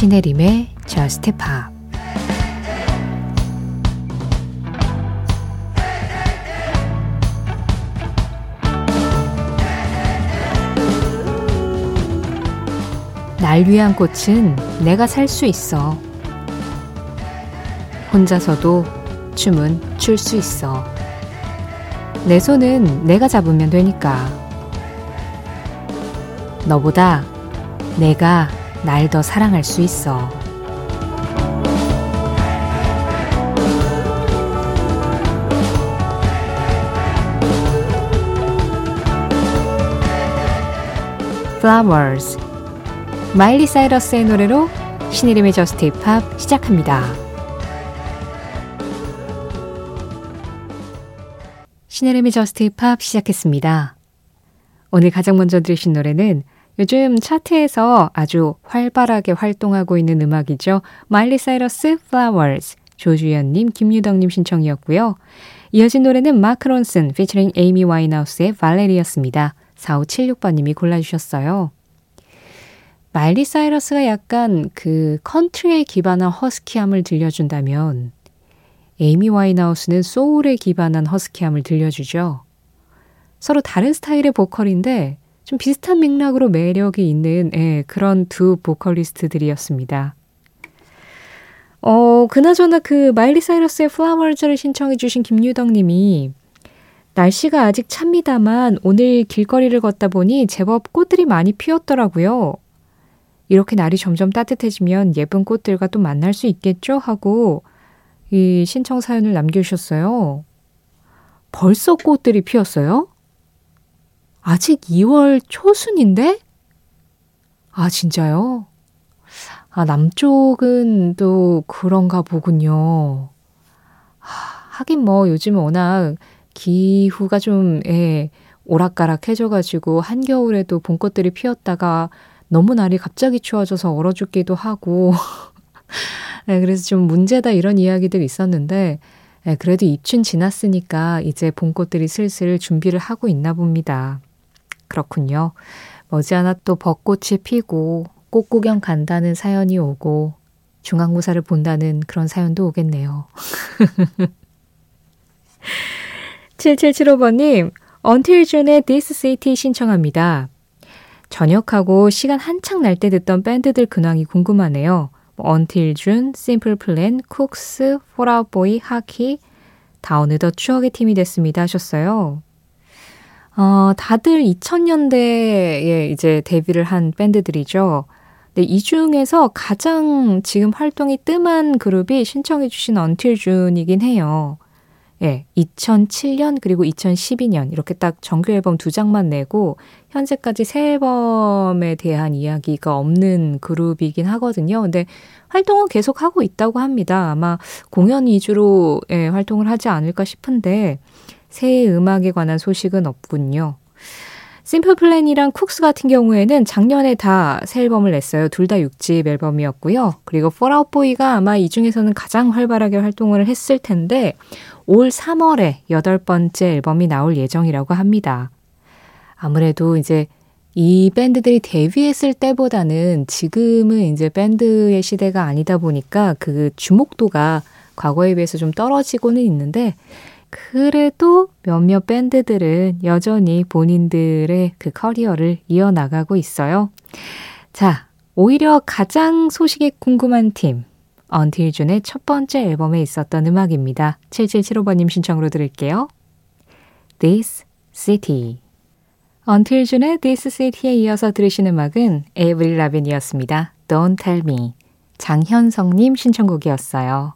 신혜림의 Just 날 위한 꽃은 내가 살 수 있어. 혼자서도 춤은 출 수 있어. 내 손은 내가 잡으면 되니까. 너보다 내가 날 더 사랑할 수 있어. Flowers 마일리 사이러스의 노래로 신이름의 저스트 힙합 시작합니다. 신혜림의 JUST POP 시작했습니다. 오늘 가장 먼저 들으신 노래는 요즘 차트에서 아주 활발하게 활동하고 있는 음악이죠. 마일리 사이러스 Flowers 조주연님, 김유덕님 신청이었고요. 이어진 노래는 마크 론슨 피처링 에이미 와인하우스의 발레리였습니다. 4576번님이 골라주셨어요. 마일리 사이러스가 약간 그 컨트리에 기반한 허스키함을 들려준다면 에이미 와인하우스는 소울에 기반한 허스키함을 들려주죠. 서로 다른 스타일의 보컬인데 좀 비슷한 맥락으로 매력이 있는 예, 그런 두 보컬리스트들이었습니다. 어, 그나저나 그 마일리 사이러스의 Flowers를 신청해 주신 김유덕 님이 날씨가 아직 찹니다만 오늘 길거리를 걷다 보니 제법 꽃들이 많이 피었더라고요. 이렇게 날이 점점 따뜻해지면 예쁜 꽃들과 또 만날 수 있겠죠? 하고 이 신청 사연을 남겨주셨어요. 벌써 꽃들이 피었어요? 아직 2월 초순인데? 아, 진짜요? 아, 남쪽은 또 그런가 보군요. 하긴 뭐 요즘 워낙 기후가 좀, 예, 오락가락 해져가지고 한겨울에도 봄꽃들이 피었다가 너무 날이 갑자기 추워져서 얼어 죽기도 하고, 네, 그래서 좀 문제다 이런 이야기들 있었는데, 네, 그래도 입춘 지났으니까 이제 봄꽃들이 슬슬 준비를 하고 있나 봅니다. 그렇군요. 머지않아 또 벚꽃이 피고 꽃 구경 간다는 사연이 오고 중앙고사를 본다는 그런 사연도 오겠네요. 7775번님, 언틸준의 This City 신청합니다. 저녁하고 시간 한창 날 때 듣던 밴드들 근황이 궁금하네요. 언틸 준, 심플 플랜, 쿡스, 폴아웃보이, 하키, 다 어느덧 추억의 팀이 됐습니다 하셨어요. 어, 다들 2000년대에 이제 데뷔를 한 밴드들이죠. 네, 이 중에서 가장 지금 활동이 뜸한 그룹이 신청해주신 언틸 준이긴 해요. 예, 2007년 그리고 2012년 이렇게 딱 정규 앨범 두 장만 내고 현재까지 새 앨범에 대한 이야기가 없는 그룹이긴 하거든요. 근데 활동은 계속 하고 있다고 합니다. 아마 공연 위주로 예, 활동을 하지 않을까 싶은데 새 음악에 관한 소식은 없군요. 심플 플랜이랑 쿡스 같은 경우에는 작년에 다 새 앨범을 냈어요. 둘 다 6집 앨범이었고요. 그리고 폴아웃 보이가 아마 이 중에서는 가장 활발하게 활동을 했을 텐데 올 3월에 여덟 번째 앨범이 나올 예정이라고 합니다. 아무래도 이제 이 밴드들이 데뷔했을 때보다는 지금은 이제 밴드의 시대가 아니다 보니까 그 주목도가 과거에 비해서 좀 떨어지고는 있는데 그래도 몇몇 밴드들은 여전히 본인들의 그 커리어를 이어나가고 있어요. 자, 오히려 가장 소식이 궁금한 팀. 언틸 준의 첫 번째 앨범에 있었던 음악입니다. 7775번님 신청으로 들을게요. This City. 언틸 준의 This City에 이어서 들으신 음악은 에이브릴 라벤이었습니다. Don't Tell Me. 장현성님 신청곡이었어요.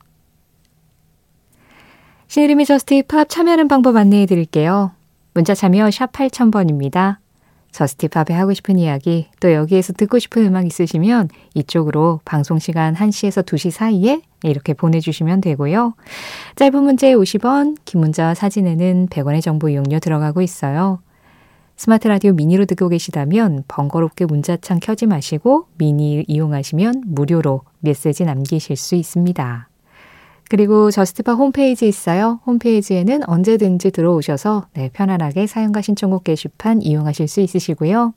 신의림이 저스트 힙합 참여하는 방법 안내해 드릴게요. 문자 참여 샵 8000번입니다. 저스티팝에 하고 싶은 이야기, 또 여기에서 듣고 싶은 음악 있으시면 이쪽으로 방송 시간 1시에서 2시 사이에 이렇게 보내주시면 되고요. 짧은 문자에 50원, 긴 문자와 사진에는 100원의 정보 이용료 들어가고 있어요. 스마트 라디오 미니로 듣고 계시다면 번거롭게 문자창 켜지 마시고 미니 이용하시면 무료로 메시지 남기실 수 있습니다. 그리고 Just Pop 홈페이지 있어요. 홈페이지에는 언제든지 들어오셔서 네, 편안하게 사연과 신청곡 게시판 이용하실 수 있으시고요.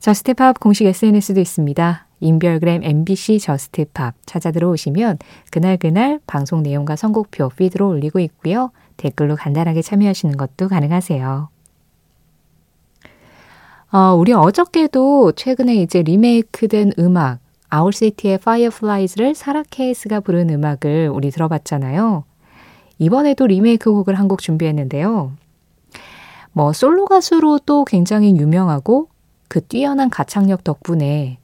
Just Pop 공식 SNS도 있습니다. 인별그램 MBC Just Pop 찾아 들어오시면 그날그날 방송 내용과 선곡표 피드로 올리고 있고요. 댓글로 간단하게 참여하시는 것도 가능하세요. 어, 우리 어저께도 최근에 이제 리메이크된 음악 아울시티의 Fireflies를 사라 케이스가 부른 음악을 우리 들어봤잖아요. 이번에도 리메이크 곡을 한 곡 준비했는데요. 뭐 솔로 가수로 또 굉장히 유명하고 그 뛰어난 가창력 덕분에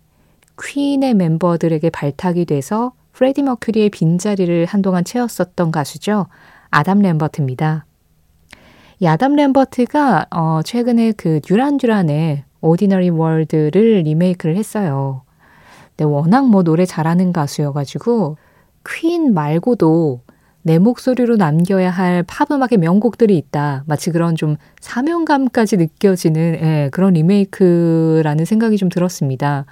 퀸의 멤버들에게 발탁이 돼서 프레디 머큐리의 빈자리를 한동안 채웠었던 가수죠. 아담 램버트입니다. 이 아담 램버트가 어 최근에 그 듀란 듀란의 Ordinary World를 리메이크를 했어요. 근데 워낙 뭐 노래 잘하는 가수여가지고 퀸 말고도 내 목소리로 남겨야 할 팝음악의 명곡들이 있다. 마치 그런 좀 사명감까지 느껴지는 예, 그런 리메이크라는 생각이 좀 들었습니다.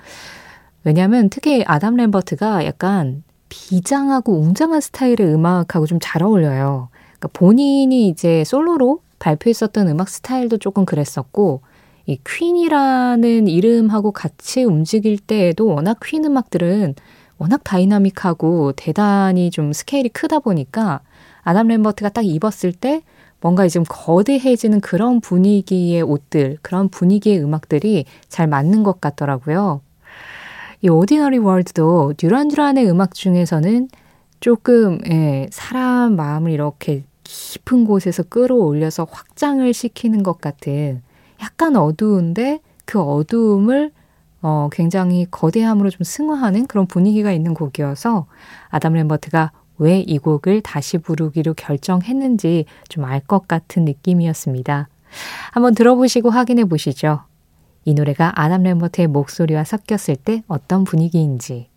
왜냐하면 특히 아담 램버트가 약간 비장하고 웅장한 스타일의 음악하고 좀 잘 어울려요. 그러니까 본인이 이제 솔로로 발표했었던 음악 스타일도 조금 그랬었고, 이 퀸이라는 이름하고 같이 움직일 때에도 워낙 퀸 음악들은 워낙 다이나믹하고 대단히 좀 스케일이 크다 보니까 아담 램버트가 딱 입었을 때 뭔가 좀 거대해지는 그런 분위기의 옷들, 그런 분위기의 음악들이 잘 맞는 것 같더라고요. 이 오디너리 월드도 듀란 듀란의 음악 중에서는 조금 예, 사람 마음을 이렇게 깊은 곳에서 끌어올려서 확장을 시키는 것 같은 약간 어두운데 그 어두움을 어, 굉장히 거대함으로 좀 승화하는 그런 분위기가 있는 곡이어서 아담 램버트가 왜 이 곡을 다시 부르기로 결정했는지 좀 알 것 같은 느낌이었습니다. 한번 들어보시고 확인해 보시죠. 이 노래가 아담 램버트의 목소리와 섞였을 때 어떤 분위기인지.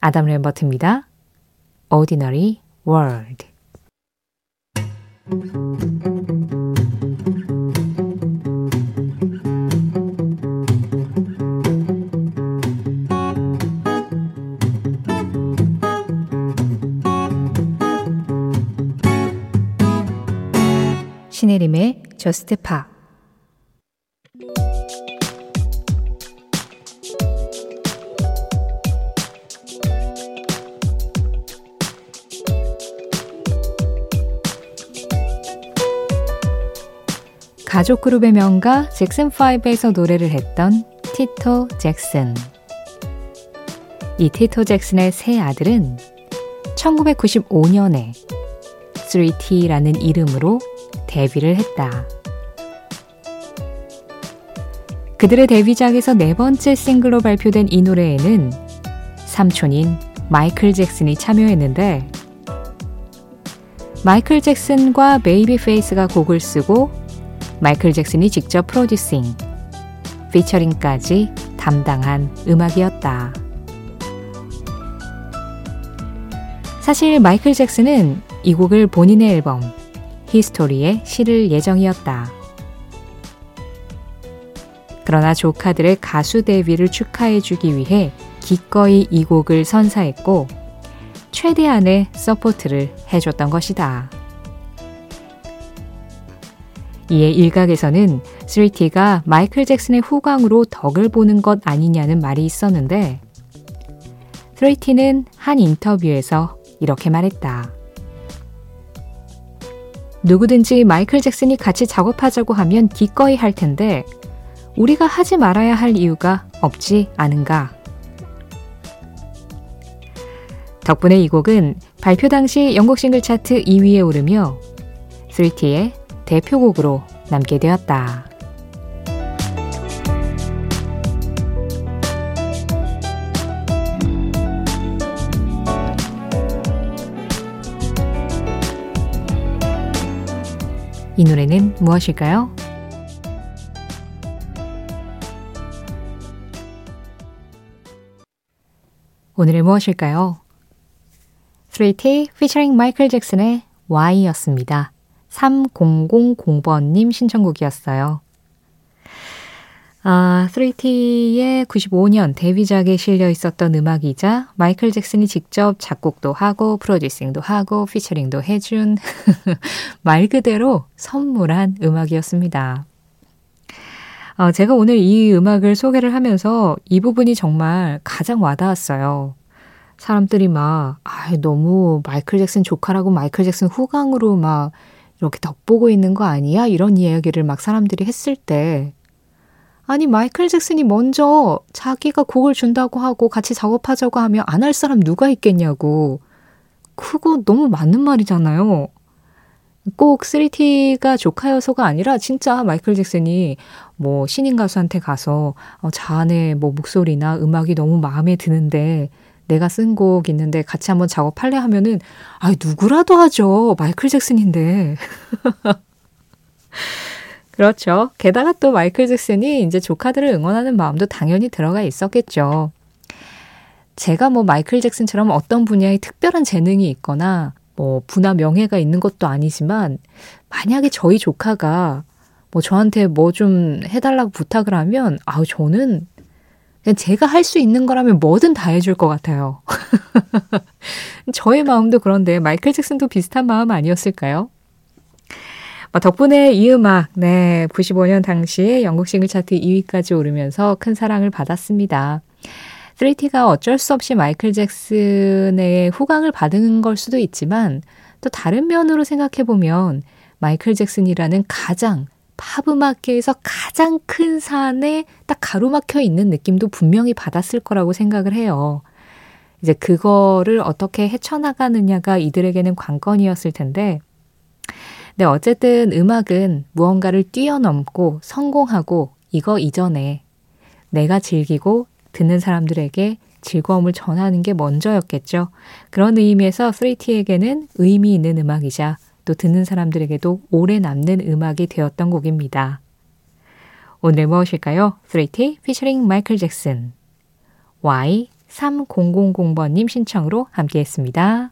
아담 램버트입니다. Ordinary World. 신혜림의 저스트 파 가족 그룹의 명가 잭슨5에서 노래를 했던 티토 잭슨. 이 티토 잭슨의 세 아들은 1995년에 3T라는 이름으로 데뷔를 했다. 그들의 데뷔작에서 네 번째 싱글로 발표된 이 노래에는 삼촌인 마이클 잭슨이 참여했는데 마이클 잭슨과 베이비 페이스가 곡을 쓰고 마이클 잭슨이 직접 프로듀싱, 피처링까지 담당한 음악이었다. 사실 마이클 잭슨은 이 곡을 본인의 앨범 HIStory에 실을 예정이었다. 그러나 조카들의 가수 데뷔를 축하해주기 위해 기꺼이 이 곡을 선사했고 최대한의 서포트를 해줬던 것이다. 이에 일각에서는 3T가 마이클 잭슨의 후광으로 덕을 보는 것 아니냐는 말이 있었는데 3T는 한 인터뷰에서 이렇게 말했다. 누구든지 마이클 잭슨이 같이 작업하자고 하면 기꺼이 할 텐데 우리가 하지 말아야 할 이유가 없지 않은가. 덕분에 이 곡은 발표 당시 영국 싱글 차트 2위에 오르며 3T의 대표곡으로 남게 되었다. 이 노래는 무엇일까요? 오늘의 무엇일까요? 3T featuring 마이클 잭슨의 Y였습니다. 3000번님 신청곡이었어요. 아, 3T의 95년 데뷔작에 실려 있었던 음악이자 마이클 잭슨이 직접 작곡도 하고 프로듀싱도 하고 피처링도 해준 말 그대로 선물한 음악이었습니다. 어, 제가 오늘 이 음악을 소개를 하면서 이 부분이 정말 가장 와닿았어요. 사람들이 막, 아, 너무 마이클 잭슨 조카라고 마이클 잭슨 후광으로 막 이렇게 덕보고 있는 거 아니야? 이런 이야기를 막 사람들이 했을 때, 아니, 마이클 잭슨이 먼저 자기가 곡을 준다고 하고 같이 작업하자고 하면 안 할 사람 누가 있겠냐고. 그거 너무 맞는 말이잖아요. 꼭 3T가 조카여서가 아니라 진짜 마이클 잭슨이 뭐 신인 가수한테 가서 어, 자네 뭐 목소리나 음악이 너무 마음에 드는데 내가 쓴 곡 있는데 같이 한번 작업할래 하면은 아 누구라도 하죠. 마이클 잭슨인데. 그렇죠. 게다가 또 마이클 잭슨이 이제 조카들을 응원하는 마음도 당연히 들어가 있었겠죠. 제가 뭐 마이클 잭슨처럼 어떤 분야에 특별한 재능이 있거나 뭐 부나 명예가 있는 것도 아니지만 만약에 저희 조카가 뭐 저한테 뭐 좀 해달라고 부탁을 하면 아우 저는 그냥 제가 할 수 있는 거라면 뭐든 다 해줄 것 같아요. 저의 마음도 그런데 마이클 잭슨도 비슷한 마음 아니었을까요? 뭐 덕분에 이 음악, 네, 95년 당시에 영국 싱글 차트 2위까지 오르면서 큰 사랑을 받았습니다. 3T가 어쩔 수 없이 마이클 잭슨의 후광을 받은 걸 수도 있지만 또 다른 면으로 생각해 보면 마이클 잭슨이라는 가장 팝 음악계에서 가장 큰 산에 딱 가로막혀 있는 느낌도 분명히 받았을 거라고 생각을 해요. 이제 그거를 어떻게 헤쳐나가느냐가 이들에게는 관건이었을 텐데, 네, 어쨌든 음악은 무언가를 뛰어넘고 성공하고 이거 이전에 내가 즐기고 듣는 사람들에게 즐거움을 전하는 게 먼저였겠죠. 그런 의미에서 3T에게는 의미 있는 음악이자 또 듣는 사람들에게도 오래 남는 음악이 되었던 곡입니다. 오늘 무엇일까요? 3T 피처링 마이클 잭슨 Y3000번님 신청으로 함께 했습니다.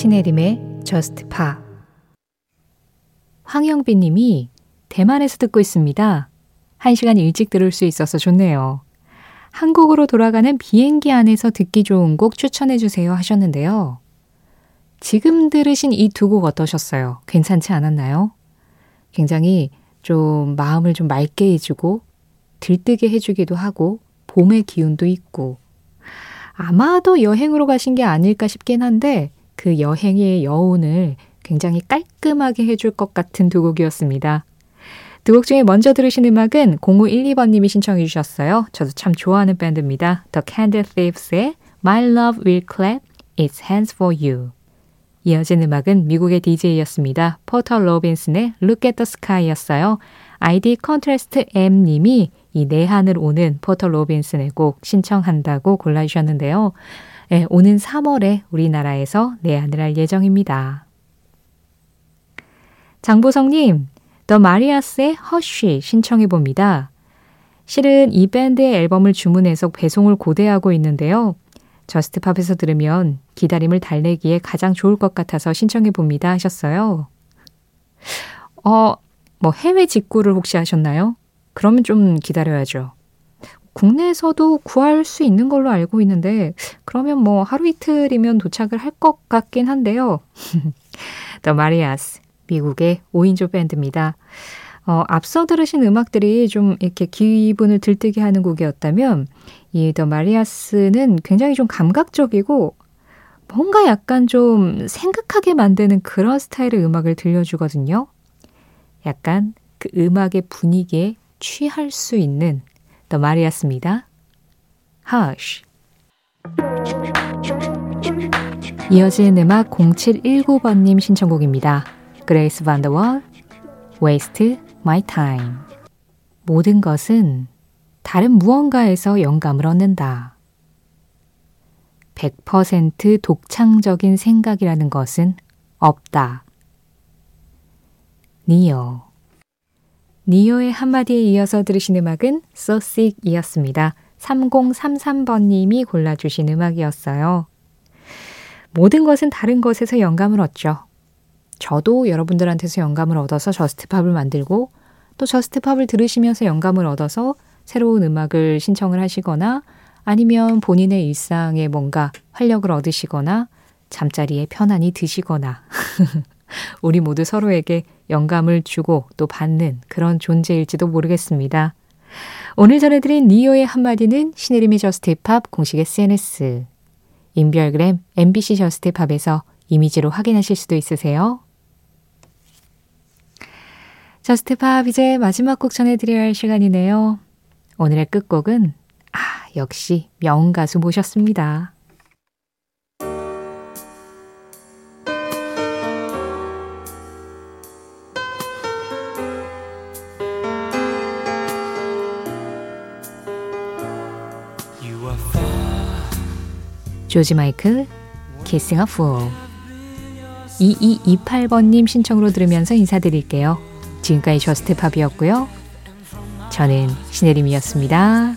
신혜림의 Just Pa 황영빈 님이 대만에서 듣고 있습니다. 한 시간 일찍 들을 수 있어서 좋네요. 한국으로 돌아가는 비행기 안에서 듣기 좋은 곡 추천해 주세요 하셨는데요. 지금 들으신 이 두 곡 어떠셨어요? 괜찮지 않았나요? 굉장히 좀 마음을 좀 맑게 해주고 들뜨게 해주기도 하고 봄의 기운도 있고 아마도 여행으로 가신 게 아닐까 싶긴 한데 그 여행의 여운을 굉장히 깔끔하게 해줄 것 같은 두 곡이었습니다. 두 곡 중에 먼저 들으신 음악은 0512번님이 신청해 주셨어요. 저도 참 좋아하는 밴드입니다. The Candle Thieves의 My Love Will Clap Its Hands For You. 이어진 음악은 미국의 DJ였습니다. 포터 로빈슨의 Look at the Sky였어요. 아이디 contrast M님이 이 내한을 오는 포터 로빈슨의 곡 신청한다고 골라주셨는데요. 네, 오는 3월에 우리나라에서 내한을 할 예정입니다. 장보성님, 더 마리아스의 허쉬 신청해 봅니다. 실은 이 밴드의 앨범을 주문해서 배송을 고대하고 있는데요. 저스트팝에서 들으면 기다림을 달래기에 가장 좋을 것 같아서 신청해 봅니다 하셨어요. 어, 뭐 해외 직구를 혹시 하셨나요? 그러면 좀 기다려야죠. 국내에서도 구할 수 있는 걸로 알고 있는데 그러면 뭐 하루 이틀이면 도착을 할 것 같긴 한데요. The Marias 미국의 5인조 밴드입니다. 어, 앞서 들으신 음악들이 좀 이렇게 기분을 들뜨게 하는 곡이었다면 이 The Marias는 굉장히 좀 감각적이고 뭔가 약간 좀 생각하게 만드는 그런 스타일의 음악을 들려주거든요. 약간 그 음악의 분위기에 취할 수 있는 더 마리아스입니다. Hush. 이어진 음악 0719번님 신청곡입니다. 그레이스 반더월, Waste My Time. 모든 것은 다른 무언가에서 영감을 얻는다. 100% 독창적인 생각이라는 것은 없다. 니어. 니오의 한마디에 이어서 들으신 음악은 So Sick 이었습니다. 3033번님이 골라주신 음악이었어요. 모든 것은 다른 것에서 영감을 얻죠. 저도 여러분들한테서 영감을 얻어서 Just Pop을 만들고 또 Just Pop을 들으시면서 영감을 얻어서 새로운 음악을 신청을 하시거나 아니면 본인의 일상에 뭔가 활력을 얻으시거나 잠자리에 편안히 드시거나 우리 모두 서로에게 영감을 주고 또 받는 그런 존재일지도 모르겠습니다. 오늘 전해드린 니오의 한마디는 신혜림의 Just Pop 공식 SNS, 인별그램 MBC Just Pop에서 이미지로 확인하실 수도 있으세요. Just Pop 이제 마지막 곡 전해드려야 할 시간이네요. 오늘의 끝곡은 아 역시 명가수 모셨습니다. 조지 마이클, Kissing a Fool. 2228번님 신청으로 들으면서 인사드릴게요. 지금까지 저스트팝이었고요. 저는 신혜림이었습니다.